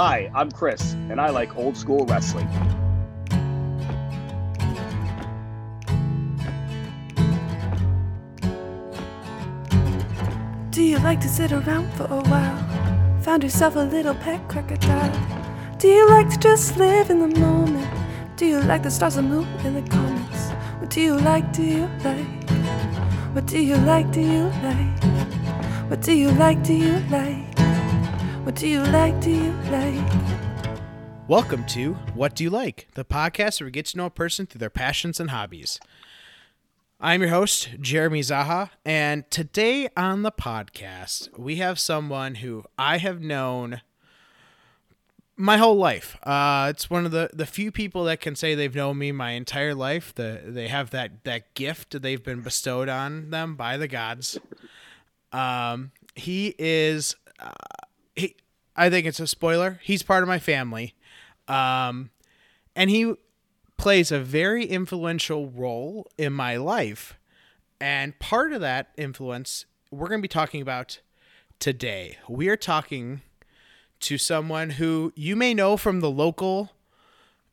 Hi, I'm Chris, and I like old school wrestling. Do you like to sit around for a while? Found yourself a little pet crocodile? Do you like to just live in the moment? Do you like the stars and moon in the comments? What do you like? Do you like? What do you like? Do you like? What do you like? Do you like? What do you like? Do you like? Welcome to What Do You Like, the podcast where we get to know a person through their passions and hobbies. I'm your host, Jeremy Zaha, and today on the podcast, we have someone who I have known my whole life. Uh, it's one of the, the few people that can say they've known me my entire life. The, they have that, that gift they've been bestowed on them by the gods. Um, he is, uh, I think it's a spoiler. He's part of my family. Um, and he plays a very influential role in my life. And part of that influence we're going to be talking about today. We are talking to someone who you may know from the local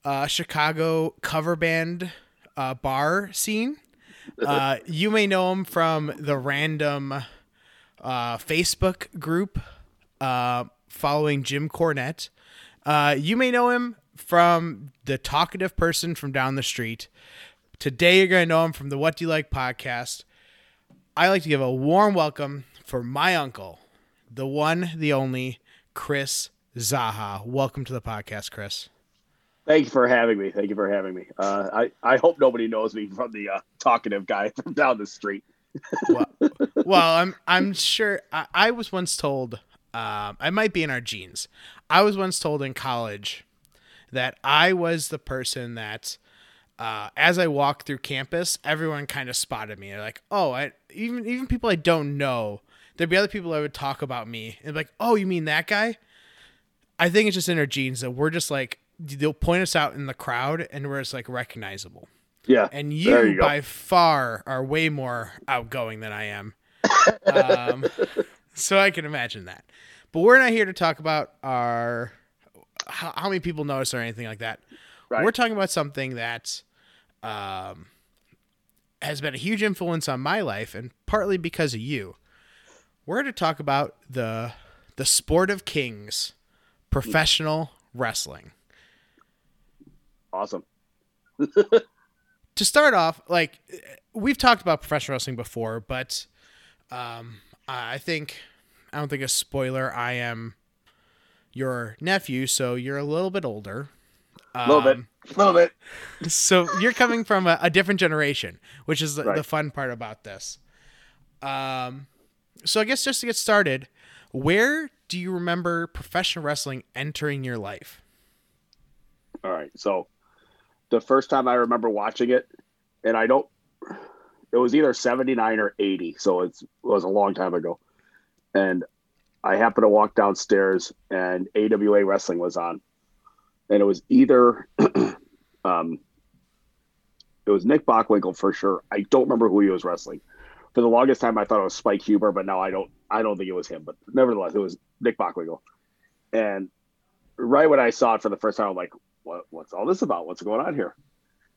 uh, Chicago cover band uh, bar scene. Uh, you may know him from the random uh, Facebook group uh, following Jim Cornette. Uh, you may know him from the talkative person from down the street. Today, you're going to know him from the What Do You Like podcast. I like to give a warm welcome for my uncle, the one, the only, Chris Zaha. Welcome to the podcast, Chris. Thank you for having me. Thank you for having me. Uh, I, I hope nobody knows me from the uh, talkative guy from down the street. well, well, I'm I'm sure I, I was once told um, I might be in our genes. I was once told in college that I was the person that, uh, as I walked through campus, everyone kind of spotted me. They're like, "Oh, I even even people I don't know." There'd be other people that would talk about me and be like, "Oh, you mean that guy?" I think it's just in our genes that we're just like they'll point us out in the crowd and we're just like recognizable. Yeah. And you, you by far are way more outgoing than I am. um, so I can imagine that. But we're not here to talk about our how, how many people notice or anything like that. Right. We're talking about something that um, has been a huge influence on my life, and partly because of you. We're to talk about the the sport of kings, professional wrestling. Awesome. to start off, like we've talked about professional wrestling before, but um, I think I don't think a spoiler. I am your nephew, so you're a little bit older. A little um, bit. A little bit. So you're coming from a, a different generation, which is the, right. the, fun part about this. Um, so I guess just to get started, where do you remember professional wrestling entering your life? All right. So the first time I remember watching it, and I don't, it was either 79 or 80. So it was a long time ago and I happened to walk downstairs and AWA wrestling was on, and it was either um, it was Nick Bockwinkel for sure. I don't remember who he was wrestling. For the longest time, I thought it was Spike Huber, but now I don't. I don't think it was him. But nevertheless, it was Nick Bockwinkel. And right when I saw it for the first time, I'm like, "What? What's all this about? What's going on here?"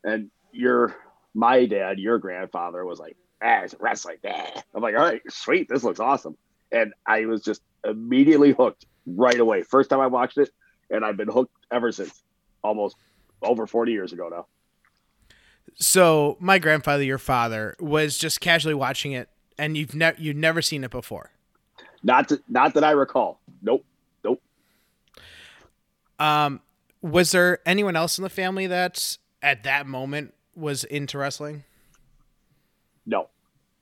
And your my dad, your grandfather, was like, "Ah, it's wrestling." Ah. I'm like, "All right, sweet. This looks awesome." And I was just immediately hooked right away. First time I watched it, and I've been hooked ever since, almost over forty years ago now. So my grandfather, your father, was just casually watching it, and you've never you've never seen it before. Not to, not that I recall. Nope, nope. Um, was there anyone else in the family that at that moment was into wrestling? No,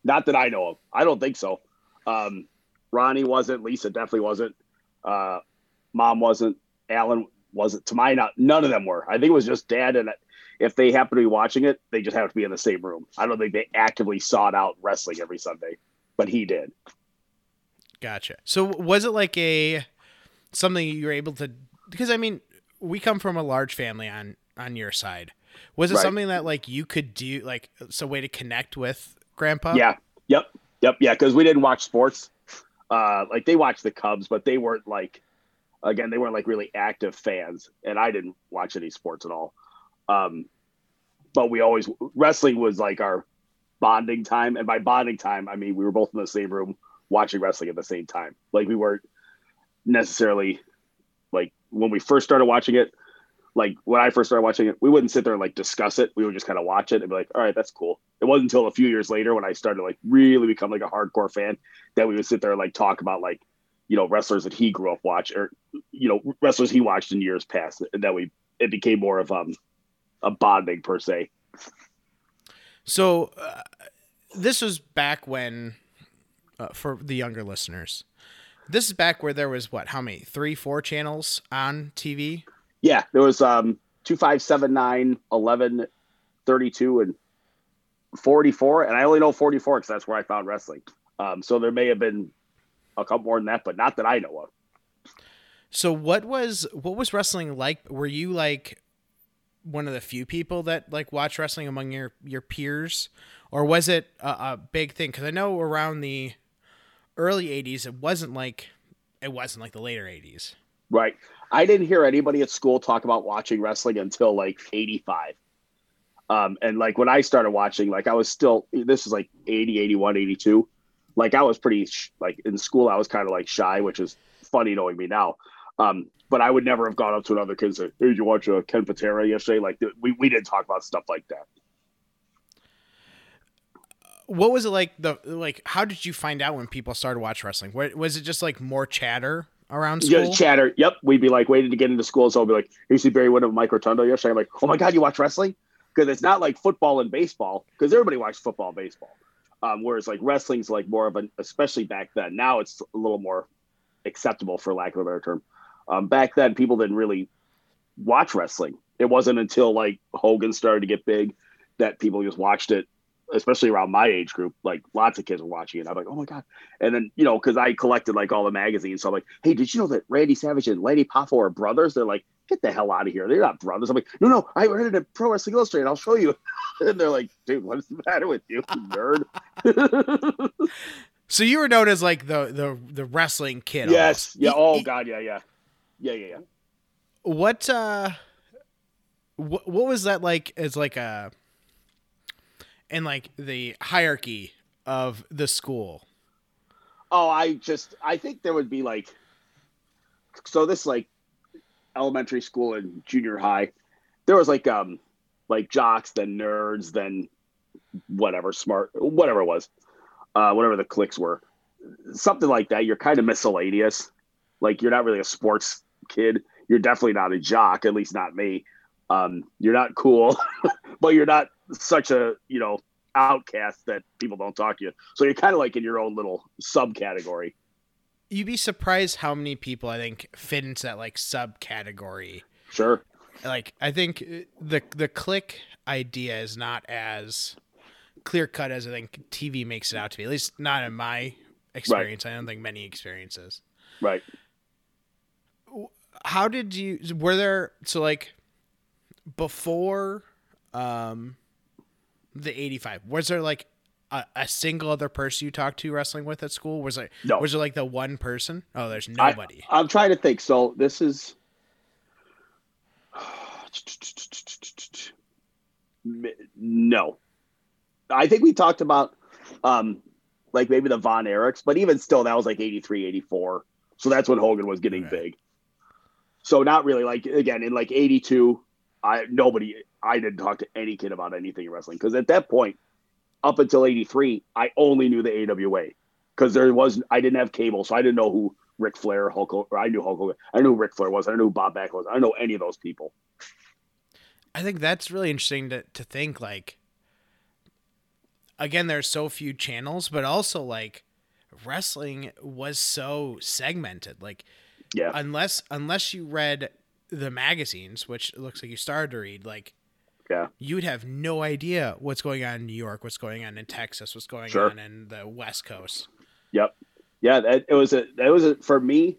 not that I know of. I don't think so. Um, Ronnie wasn't. Lisa definitely wasn't. Uh, Mom wasn't. Alan wasn't. To my not, none of them were. I think it was just Dad, and if they happen to be watching it, they just have to be in the same room. I don't think they actively sought out wrestling every Sunday, but he did. Gotcha. So was it like a something you were able to? Because I mean, we come from a large family on on your side. Was it right. something that like you could do, like some way to connect with Grandpa? Yeah. Yep. Yep. Yeah. Because we didn't watch sports uh, like they watched the Cubs, but they weren't like again, they weren't like really active fans, and I didn't watch any sports at all. Um, but we always wrestling was like our bonding time, and by bonding time, I mean we were both in the same room watching wrestling at the same time. Like we weren't necessarily like when we first started watching it. Like when I first started watching it, we wouldn't sit there and like discuss it. We would just kind of watch it and be like, "All right, that's cool." It wasn't until a few years later when I started like really become like a hardcore fan that we would sit there and like talk about like you know wrestlers that he grew up watching or you know wrestlers he watched in years past and that we it became more of um a bonding per se So uh, this was back when, uh, for the younger listeners, this is back where there was what? How many? Three, four channels on TV. Yeah there was um 2579 11 32 and 44 and i only know 44 because that's where i found wrestling um so there may have been a couple more than that but not that i know of So what was what was wrestling like? Were you like one of the few people that like watch wrestling among your your peers, or was it a, a big thing? Because I know around the early '80s, it wasn't like it wasn't like the later '80s. Right. I didn't hear anybody at school talk about watching wrestling until like 85. Um, and like when I started watching, like I was still, this is like 80, 81, 82. Like I was pretty, sh- like in school, I was kind of like shy, which is funny knowing me now. Um, but I would never have gone up to another kid and said, Hey, did you watch uh, Ken Patera yesterday? Like th- we, we didn't talk about stuff like that. What was it like? The like, how did you find out when people started watch wrestling? Was it just like more chatter around school? Just chatter. Yep. We'd be like waiting to get into school. So I'd be like, you see Barry Windham Mike Rotundo yesterday. I'm like, oh my God, you watch wrestling? Because it's not like football and baseball, because everybody watched football and baseball. Um, whereas like wrestling's like more of an, especially back then. Now it's a little more acceptable, for lack of a better term. Um, back then, people didn't really watch wrestling. It wasn't until like Hogan started to get big that people just watched it, especially around my age group. Like lots of kids were watching it. I'm like, oh my god! And then you know, because I collected like all the magazines, so I'm like, hey, did you know that Randy Savage and Lanny Poffo are brothers? They're like, get the hell out of here! They're not brothers. I'm like, no, no, I read it at Pro Wrestling Illustrated. I'll show you. and they're like, dude, what's the matter with you, nerd? So you were known as like the the the wrestling kid. yes. almost. Yeah. Oh god. Yeah. Yeah. Yeah. Yeah. Yeah. What uh, what what was that like? As like a, in like the hierarchy of the school. Oh, I just I think there would be like so this like elementary school and junior high. There was like um like jocks, then nerds, then whatever smart whatever it was. Uh whatever the clicks were. Something like that. You're kind of miscellaneous. Like you're not really a sports kid. You're definitely not a jock, at least not me. Um you're not cool, but you're not such a, you know, outcast that people don't talk to you. So you're kind of like in your own little subcategory. You'd be surprised how many people I think fit into that like subcategory. Sure. Like I think uh, the the click idea is not as clear cut as I think TV makes it out to be. At least not in my experience. I don't think many experiences. Right. how did you were there so like before um the 85 was there like a, a single other person you talked to wrestling with at school was there No. was there like the one person oh there's I- nobody I'm trying to think. So this is no. I think we talked about um like maybe the Von Erichs, but even still that was like 83, 84. So that's when Hogan was getting Right. big. So not really like again in like 82 I nobody I didn't talk to any kid about anything in wrestling because at that point up until 83 I only knew the AWA because there was I didn't have cable so I didn't know who Ric Flair, Hulk or I knew Hulk Hogan. I knew Ric Flair was. I knew who Bob Backlund was. I know any of those people. i think that's really interesting to, to think like again there's so few channels but also like wrestling was so segmented like Yeah. unless unless you read the magazines which it looks like you started to read like Yeah. you would have no idea what's going on in New York, what's going on in Texas, what's going Sure. on in the West Coast. Yep. Yeah, that it was a that was a for me,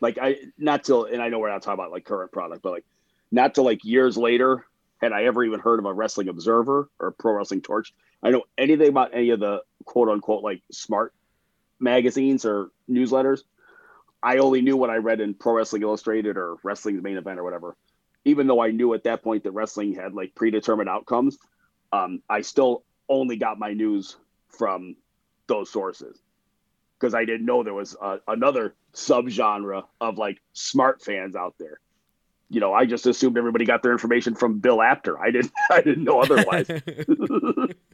like I not till and I know we're not talking about like current product, but like not till like years later had I ever even heard of a wrestling observer or pro wrestling torch. I know anything about any of the quote unquote like smart magazines or newsletters I only knew what I read in Pro Wrestling Illustrated or Wrestling's Main Event or whatever. Even though I knew at that point that wrestling had like predetermined outcomes, um, I still only got my news from those sources because I didn't know there was uh, another subgenre of like smart fans out there. You know, I just assumed everybody got their information from Bill Apter. I didn't. I didn't know otherwise.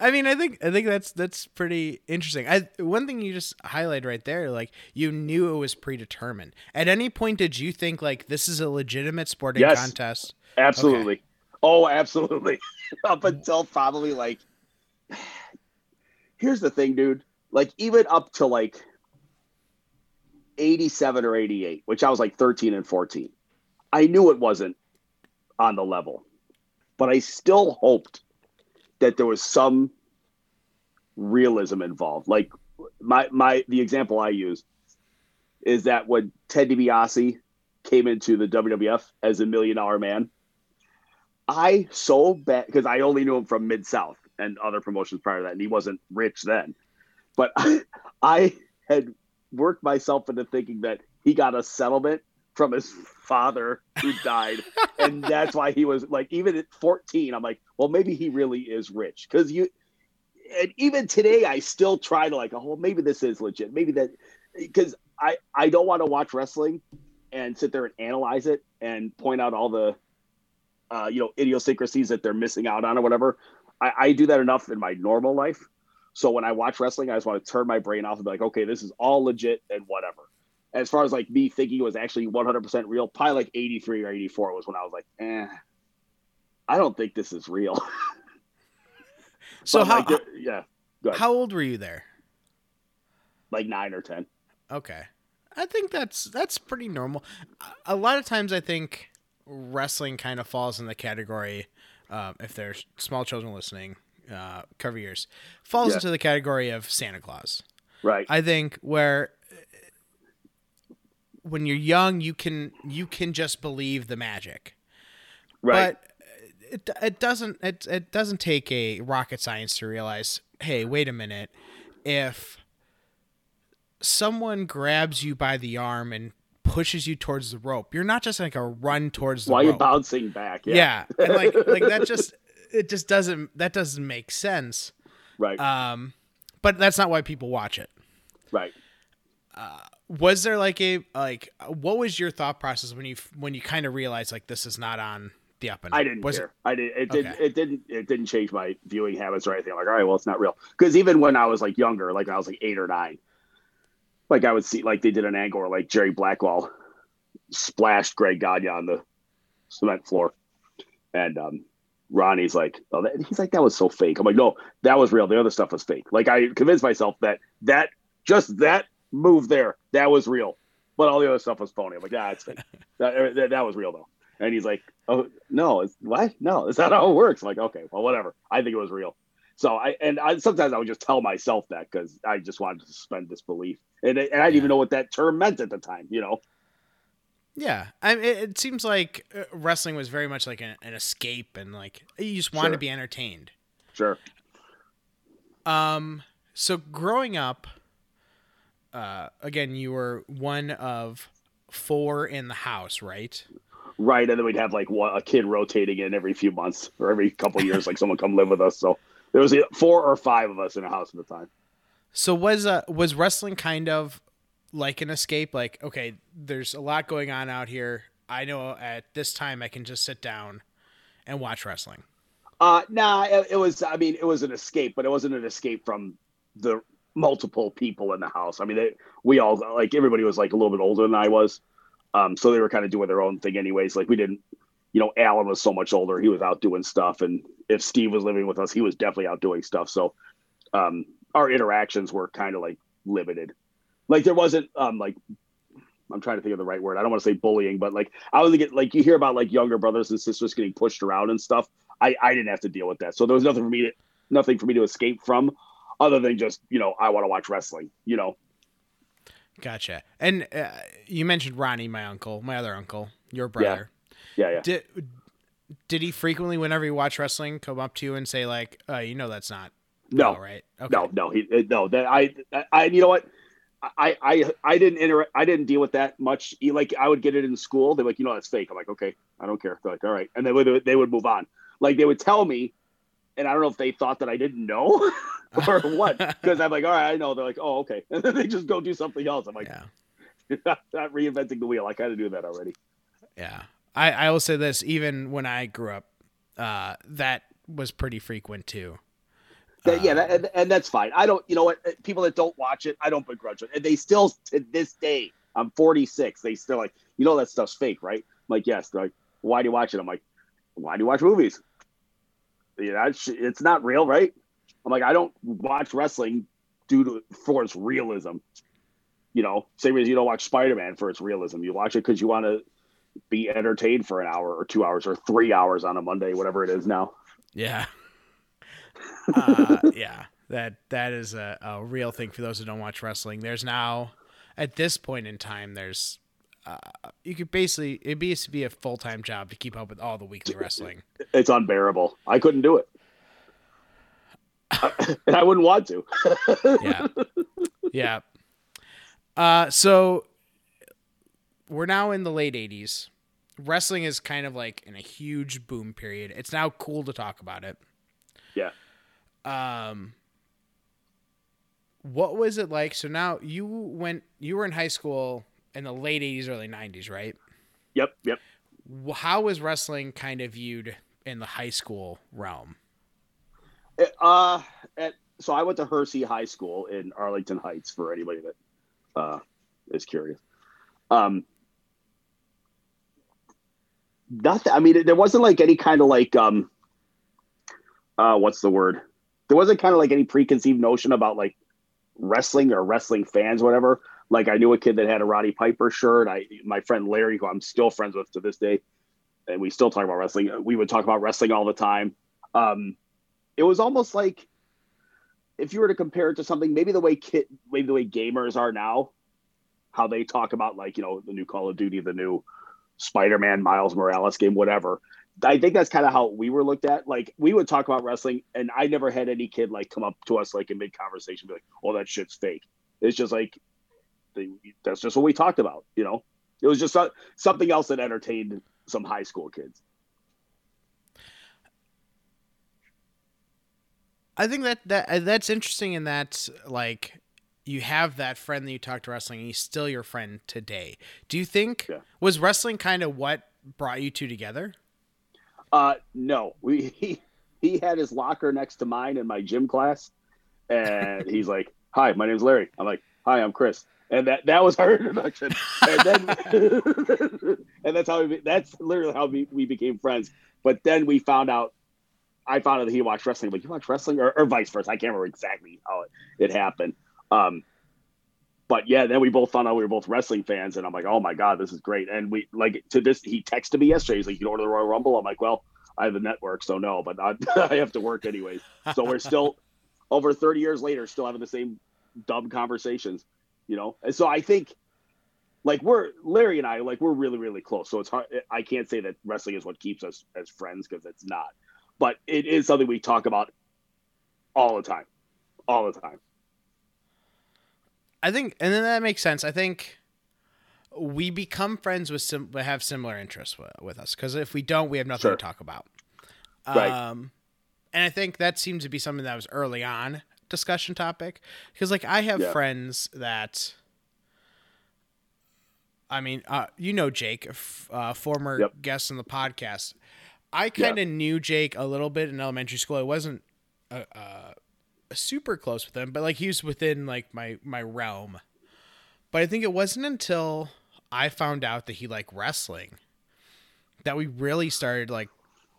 I mean, I think I think that's that's pretty interesting. I one thing you just highlight right there, like you knew it was predetermined. At any point, did you think like this is a legitimate sporting Yes. contest? Absolutely. Oh, absolutely. up mm-hmm. until probably like here's the thing, dude. Like even up to like 87 or 88, which I was like 13 and 14. I knew it wasn't on the level. But I still hoped that there was some realism involved. Like my my the example I use is that when Ted DiBiase came into the WWF as a million dollar man, I so bad because I only knew him from Mid South and other promotions prior to that, and he wasn't rich then. But I, I had worked myself into thinking that he got a settlement from his father who died, and that's why he was like even at 14. I'm like, well, maybe he really is rich because you. And even today, I still try to like, oh, maybe this is legit. Maybe that because I I don't want to watch wrestling and sit there and analyze it and point out all the uh, you know idiosyncrasies that they're missing out on or whatever. I, I do that enough in my normal life. So when I watch wrestling, I just want to turn my brain off and be like, okay, this is all legit and whatever. As far as like me thinking it was actually 100% real, probably like 83 or 84 was when I was like, eh, I don't think this is real. So But, how like, yeah, go ahead. how old were you there? like nine or 10. Okay. I think that's that's pretty normal. A- lot of times I think wrestling kind of falls in the category um, if there's small children listening, uh, cover your ears, falls Yeah. into the category of Santa Claus. Right. I think where when you're young you can you can just believe the magic. right. But it, it doesn't it, it doesn't take a rocket science to realize, hey, wait a minute. If someone grabs you by the arm and pushes you towards the rope, you're not just like a run towards the While you're bouncing back. Yeah. yeah. And like like that just it just doesn't that doesn't make sense. Right. Um but that's not why people watch it. right. Was there like a like what was your thought process when you when you kind of realized like this is not on the up and up? I didn't was care. I did. It did. Okay. It didn't. It didn't change my viewing habits or anything. I'm like, all right, well, it's not real. Because even when I was like younger, like when I was like eight or nine, like I would see like they did an angle where like Jerry Blackwell splashed Greg Gagne on the cement floor, and um, Ronnie's like, oh, that, he's like, that was so fake. I'm like, no, that was real. The other stuff was fake. Like I convinced myself that that just that move there, that was real, but all the other stuff was phony. I'm like, yeah, it's fake. that, that, that was real though. And he's like, oh no, it's what? No, is that how it works? I'm like, okay, well, whatever. I think it was real. So I and I sometimes I would just tell myself that because I just wanted to suspend disbelief, and, and I didn't even know what that term meant at the time. You know, Yeah, I it, it seems like uh, wrestling was very much like an, an escape, and like you just wanted to be entertained. sure. Um, so growing up, uh, again, you were one of four in the house, right? Right, and then we'd have like one, a kid rotating in every few months or every couple of years, like someone come live with us. So there was four or five of us in a house at the time. So was uh was wrestling kind of like an escape? Like, okay, there's a lot going on out here. I know at this time I can just sit down and watch wrestling. Uh, nah, it, it was. I mean, it was an escape, but it wasn't an escape from the multiple people in the house. I mean, they, we all like everybody was like a little bit older than I was, um, so they were kind of doing their own thing, anyways. Like we didn't, you know, Alan was so much older; he was out doing stuff, and if Steve was living with us, he was definitely out doing stuff. So, um, our interactions were kind of like limited. Like there wasn't um like I'm trying to think of the right word. I don't want to say bullying, but like I was get like you hear about like younger brothers and sisters getting pushed around and stuff. I I didn't have to deal with that, so there was nothing for me to nothing for me to escape from, other than just you know I want to watch wrestling. You know, Gotcha. And uh, you mentioned Ronnie, my uncle, my other uncle, your brother. yeah, yeah. Did did he frequently, whenever you watch wrestling, come up to you and say like, uh, "You know that's not No, right?" Okay. no, no, he uh, no. That I I you know what. I I I didn't inter- I didn't deal with that much. Like I would get it in school. They're like, you know, that's fake. I'm like, okay, I don't care. They're like, all right, and they would they would move on. Like they would tell me, and I don't know if they thought that I didn't know or what. Because I'm like, all right, I know. They're like, oh, okay, and then they just go do something else. I'm like, Yeah. not, not reinventing the wheel. I kind of do that already. Yeah. I, I will say this, even when I grew up, uh, that was pretty frequent too. That- yeah, that, and, and that's fine. I don't, you know what? uh, People that don't watch it, I don't begrudge it. And they still, to this day, I'm 46. They still like, you know, that stuff's fake, right? I'm like, yes. They're like, why do you watch it? I'm like, why do you watch movies? Yeah, it's, it's not real, right? I'm like, I don't watch wrestling due to for its realism. You know, same as you don't watch Spider Man for its realism. You watch it because you want to be entertained for an hour or two hours or three hours on a Monday, whatever it is now. Yeah. uh, yeah. That that is a, a real thing for those who don't watch wrestling. There's now at this point in time there's uh, you could basically it used to be a full time job to keep up with all the weekly wrestling. it's unbearable. I couldn't do it. and I wouldn't want to. Yeah. Yeah. Uh so we're now in the late 80s. Wrestling is kind of like in a huge boom period. It's now cool to talk about it. Yeah. Um what was it like? So now you went you were in high school in the late 80s early 90s, right? Yep, yep. How was wrestling kind of viewed in the high school realm? Uh, at, so I went to Hersey High School in Arlington Heights for anybody that uh, is curious. Um, nothing. I mean, there wasn't like any kind of like um, uh, what's the word? There wasn't kind of like any preconceived notion about like wrestling or wrestling fans, whatever. Like I knew a kid that had a Roddy Piper shirt. I my friend Larry, who I'm still friends with to this day, and we still talk about wrestling. We would talk about wrestling all the time. Um, it was almost like if you were to compare it to something, maybe the way kid, maybe the way gamers are now, how they talk about like you know the new Call of Duty, the new Spider-Man, Miles Morales game, whatever. I think that's kind of how we were looked at. Like we would talk about wrestling, and I never had any kid like come up to us like in mid conversation, be like, "Oh, that shit's fake." It's just like they, that's just what we talked about. You know, it was just so- something else that entertained some high school kids. I think that that uh, that's interesting in that like you have that friend that you talked to wrestling and he's still your friend today. Do you think Yeah. was wrestling kind of what brought you two together? Uh, no, we he, he had his locker next to mine in my gym class, and he's like, "Hi, my name's Larry." I'm like, "Hi, I'm Chris," and that that was our introduction, and then and that's how we that's literally how we, we became friends. But then we found out, I found out that he watched wrestling. Like, you watch wrestling, or, or vice versa. I can't remember exactly how it, it happened. Um, but yeah, then we both found out we were both wrestling fans, and I'm like, oh my god, this is great. And we like to this. He texted me yesterday. He's like, you know, to the Royal Rumble. I'm like, well, I have a network, so no, but I, I have to work anyways. So we're still over 30 years later, still having the same dumb conversations, you know. And so I think, like, we're Larry and I, like, we're really, really close. So it's hard. I can't say that wrestling is what keeps us as friends because it's not. But it is something we talk about all the time, all the time. I think, and then that makes sense. I think we become friends with sim- have similar interests with, with us because if we don't, we have nothing Sure. to talk about. Right. Um, and I think that seems to be something that was early on discussion topic because, like, I have Yeah. friends that. I mean, uh, you know Jake, f- uh, former Yep. guest on the podcast. I kind of knew Jake a little bit in elementary school. I wasn't uh, uh, super close with him, but like he was within like my my realm. But I think it wasn't until I found out that he liked wrestling that we really started like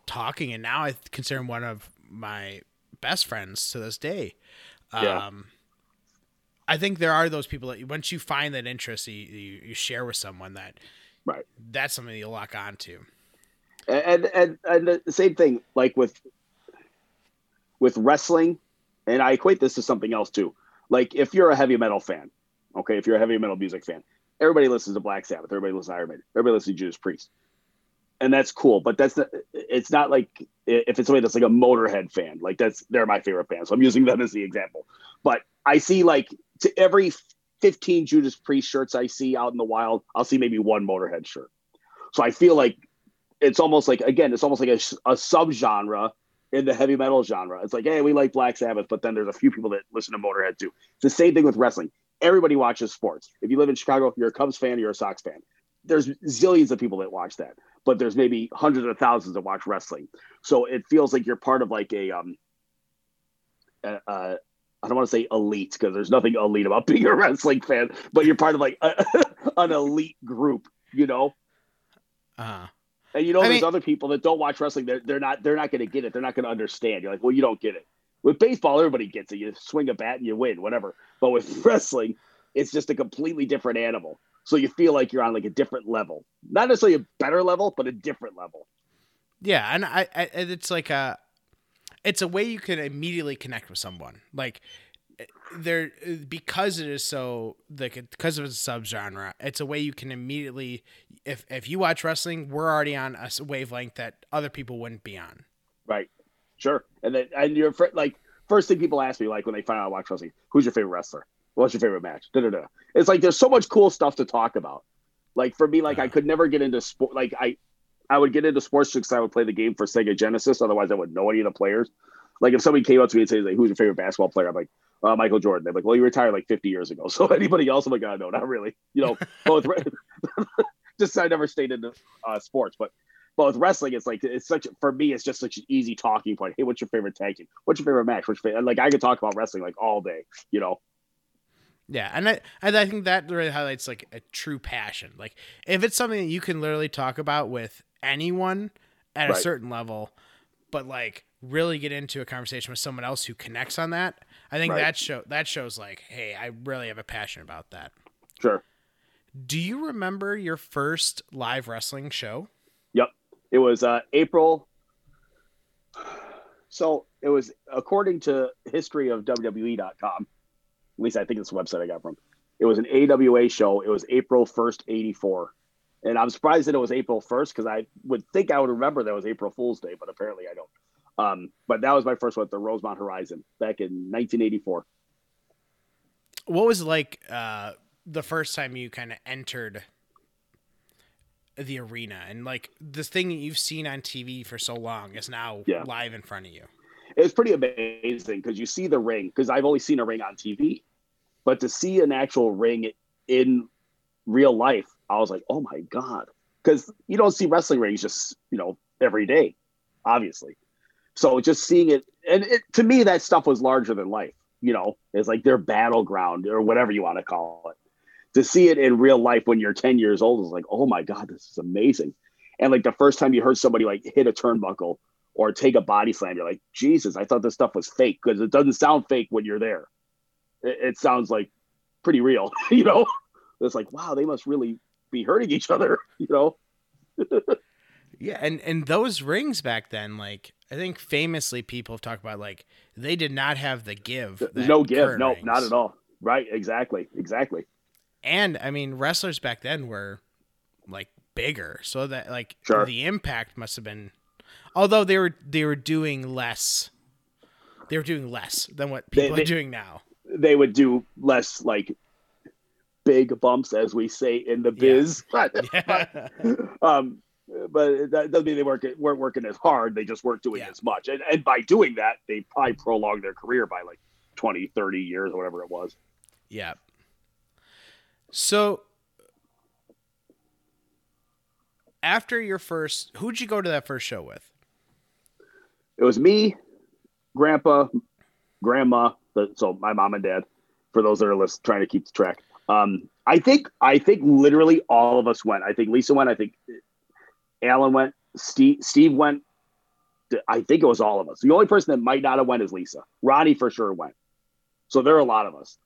talking, and now I consider him one of my best friends to this day. Yeah. Um, I think there are those people that once you find that interest, you, you, you share with someone that Right. that's something you'll lock onto. and and and the same thing like with with wrestling and i equate this to something else too like if you're a heavy metal fan okay if you're a heavy metal music fan everybody listens to black sabbath everybody listens to iron maiden everybody listens to judas priest and that's cool but that's not, it's not like if it's somebody that's like a motorhead fan like that's they're my favorite band so i'm using them as the example but i see like to every 15 Judas Priest shirts I see out in the wild, I'll see maybe one Motorhead shirt. So I feel like it's almost like again, it's almost like a, a subgenre in the heavy metal genre. It's like, hey, we like Black Sabbath, but then there's a few people that listen to Motorhead too. It's the same thing with wrestling. Everybody watches sports. If you live in Chicago, you're a Cubs fan, you're a Sox fan. There's zillions of people that watch that, but there's maybe hundreds of thousands that watch wrestling. So it feels like you're part of like a um, a, a I don't want to say elite because there's nothing elite about being a wrestling fan, but you're part of like a, an elite group, you know. Uh, And you know, I there's mean- other people that don't watch wrestling. They're, they're not they're not going to get it. They're not going to understand. You're like, well, you don't get it. With baseball, everybody gets it. You swing a bat and you win, whatever. But with wrestling, it's just a completely different animal. So you feel like you're on like a different level, not necessarily a better level, but a different level. yeah, and I, I it's like a, it's a way you can immediately connect with someone. Like there because it is so like because of its subgenre, it's a way you can immediately if if you watch wrestling, we're already on a wavelength that other people wouldn't be on. Right. Sure. And then and you're like first thing people ask me like when they find out I watch wrestling, who's your favorite wrestler? What's your favorite match? Da, da, da. It's like there's so much cool stuff to talk about. Like for me, like I could never get into sport. Like I, I would get into sports because I would play the game for Sega Genesis. Otherwise, I wouldn't know any of the players. Like if somebody came up to me and said, like, "Who's your favorite basketball player?" I'm like, uh, "Michael Jordan." They're like, "Well, you retired like 50 years ago." So anybody else? I'm like, "Oh no, not really." You know, both. just I never stayed into uh, sports, but but with wrestling, it's like it's such for me, it's just such an easy talking point. Hey, what's your favorite tag team? What's your favorite match? What's your favorite? Like I could talk about wrestling like all day. You know, Yeah, and I and I think that really highlights like a true passion. Like if it's something that you can literally talk about with anyone at a certain level, but like really get into a conversation with someone else who connects on that, I think Right. that show that shows like, hey, I really have a passion about that. sure. Do you remember your first live wrestling show? Yep. It was uh, April. So it was according to history of WWE.com. At least I think it's the website I got from. It was an AWA show. It was April 1st, 84. And I'm surprised that it was April 1st because I would think I would remember that was April Fool's Day, but apparently I don't. Um, but that was my first one at the Rosemont Horizon back in 1984. What was like uh the first time you kind of entered the arena and like this thing that you've seen on TV for so long is now Yeah. live in front of you? It was pretty amazing because you see the ring because I've only seen a ring on TV, but to see an actual ring in real life, I was like, oh my god, because you don't see wrestling rings just you know every day, obviously. So just seeing it, and it, to me, that stuff was larger than life. You know, it's like their battleground or whatever you want to call it. To see it in real life when you're 10 years old is like, oh my god, this is amazing. And like the first time you heard somebody like hit a turnbuckle or take a body slam, you're like, Jesus, I thought this stuff was fake because it doesn't sound fake when you're there. It, it sounds like pretty real, you know? It's like, wow, they must really be hurting each other, you know? Yeah, and and those rings back then, like I think famously people have talked about, like they did not have the give. no give, no, rings. not at all. Right, exactly, exactly. And I mean, wrestlers back then were like bigger, so that like Sure. the impact must have been. Although they were they were doing less, they were doing less than what They- people they- are doing now. They would do less like big bumps, as we say in the biz. Yeah. um, but that doesn't mean they weren't weren't working as hard. They just weren't doing Yeah. as much, and and by doing that, they probably prolonged their career by like 20, 30 years or whatever it was. Yeah. So after your first, who'd you go to that first show with? It was me, grandpa, grandma, so my mom and dad. For those that are list, trying to keep track, um, I think I think literally all of us went. I think Lisa went. I think Alan went. Steve Steve went. I think it was all of us. The only person that might not have went is Lisa. Ronnie for sure went. So there are a lot of us.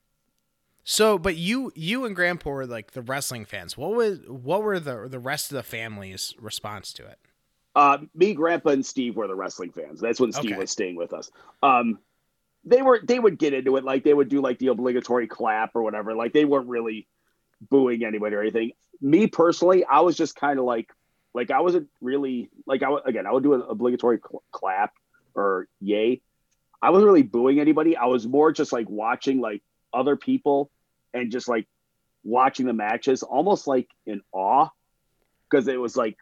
So, but you, you and Grandpa were like the wrestling fans. What was, what were the the rest of the family's response to it? Uh, me, Grandpa, and Steve were the wrestling fans. That's when Steve Okay. was staying with us. Um, they were they would get into it like they would do like the obligatory clap or whatever. Like they weren't really booing anybody or anything. Me personally, I was just kind of like like I wasn't really like I would again I would do an obligatory cl- clap or yay. I wasn't really booing anybody. I was more just like watching like other people and just like watching the matches almost like in awe because it was like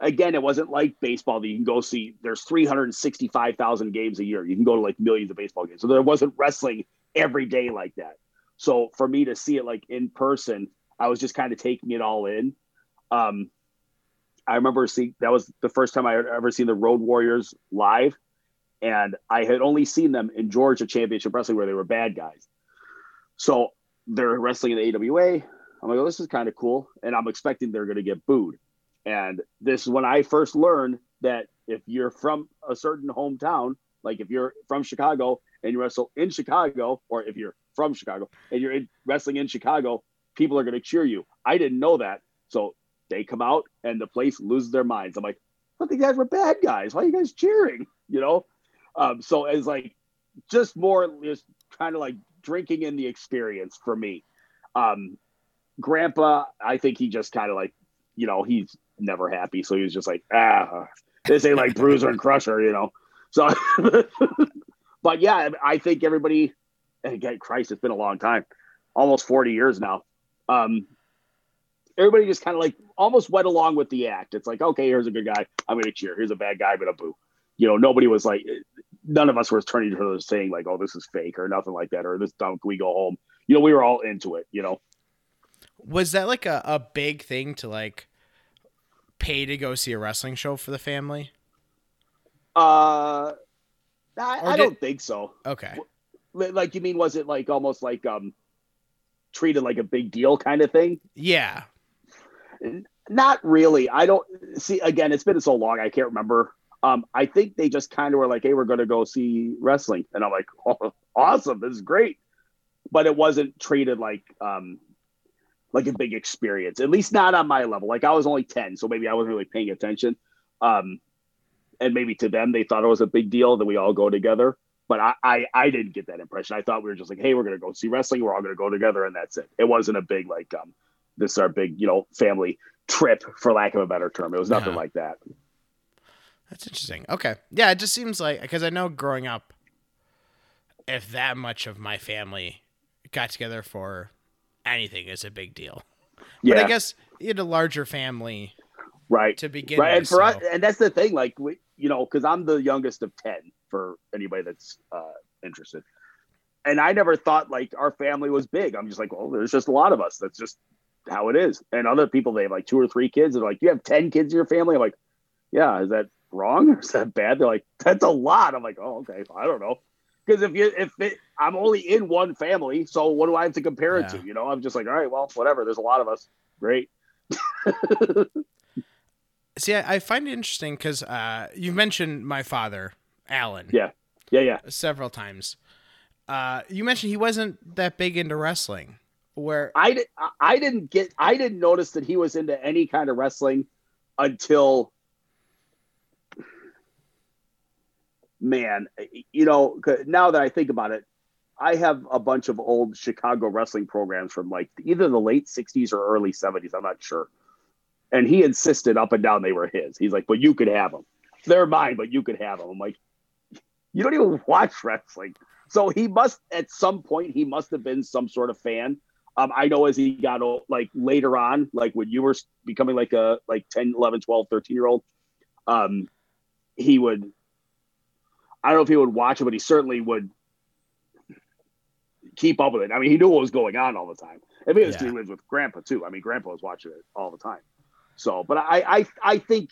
again it wasn't like baseball that you can go see there's 365,000 games a year you can go to like millions of baseball games so there wasn't wrestling every day like that so for me to see it like in person I was just kind of taking it all in um I remember seeing that was the first time I had ever seen the Road Warriors live and I had only seen them in Georgia Championship Wrestling where they were bad guys so they're wrestling in the AWA. I'm like, oh, this is kind of cool. And I'm expecting they're going to get booed. And this is when I first learned that if you're from a certain hometown, like if you're from Chicago and you wrestle in Chicago, or if you're from Chicago and you're in, wrestling in Chicago, people are going to cheer you. I didn't know that. So they come out and the place loses their minds. I'm like, but the guys were bad guys. Why are you guys cheering? You know? Um, so it's like just more just kind of like drinking in the experience for me. Um, Grandpa, I think he just kind of like, you know, he's never happy, so he was just like, ah, this ain't like Bruiser and Crusher, you know. So, but yeah, I think everybody, again, Christ, it's been a long time, almost forty years now. Um, everybody just kind of like almost went along with the act. It's like, okay, here's a good guy, I'm gonna cheer. Here's a bad guy, I'm gonna boo. You know, nobody was like, none of us were turning to other saying like, "Oh, this is fake" or nothing like that, or "This can we go home?" You know, we were all into it. You know, was that like a, a big thing to like pay to go see a wrestling show for the family? Uh, I, I did... don't think so. Okay, like you mean, was it like almost like um treated like a big deal kind of thing? Yeah. Not really. I don't see. Again, it's been so long. I can't remember um, I think they just kind of were like, "Hey, we're going to go see wrestling," and I'm like, oh, "Awesome, this is great," but it wasn't treated like um, like a big experience. At least not on my level. Like I was only ten, so maybe I wasn't really paying attention. Um, and maybe to them, they thought it was a big deal that we all go together. But I, I, I didn't get that impression. I thought we were just like, "Hey, we're going to go see wrestling. We're all going to go together," and that's it. It wasn't a big like um, this is our big you know family trip, for lack of a better term. It was nothing like that. That's interesting. Okay. Yeah, it just seems like because I know growing up, if that much of my family got together for anything is a big deal. Yeah. But I guess in a larger family, right? To begin right, with, and for so. us, and that's the thing. Like we, you know, because I'm the youngest of ten for anybody that's uh, interested, and I never thought like our family was big. I'm just like, well, there's just a lot of us. That's just how it is. And other people, they have like two or three kids. They're like, you have ten kids in your family. I'm like, yeah, is that wrong or is that bad? They're like, that's a lot. I'm like, oh, okay. I don't know. Because if you if it, I'm only in one family, so what do I have to compare it yeah. to? You know, I'm just like, all right, well, whatever. There's a lot of us. Great. See, I, I, find it interesting because uh, you mentioned my father, Alan. Yeah, yeah, yeah. Several times. Uh, you mentioned he wasn't that big into wrestling. Where I did, I didn't get, I didn't notice that he was into any kind of wrestling until man, you know, now that I think about it, I have a bunch of old Chicago wrestling programs from like either the late 60s or early 70s. I'm not sure. And he insisted up and down they were his. He's like, but you could have them. They're mine, but you could have them. I'm like, you don't even watch wrestling. So he must, at some point, he must have been some sort of fan. Um, I know as he got old, like later on, like when you were becoming like a like 10, 11, 12, 13 year old, um, he would I don't know if he would watch it, but he certainly would keep up with it. I mean, he knew what was going on all the time. I mean, yeah. was with Grandpa too. I mean, Grandpa was watching it all the time. So, but I, I, I think,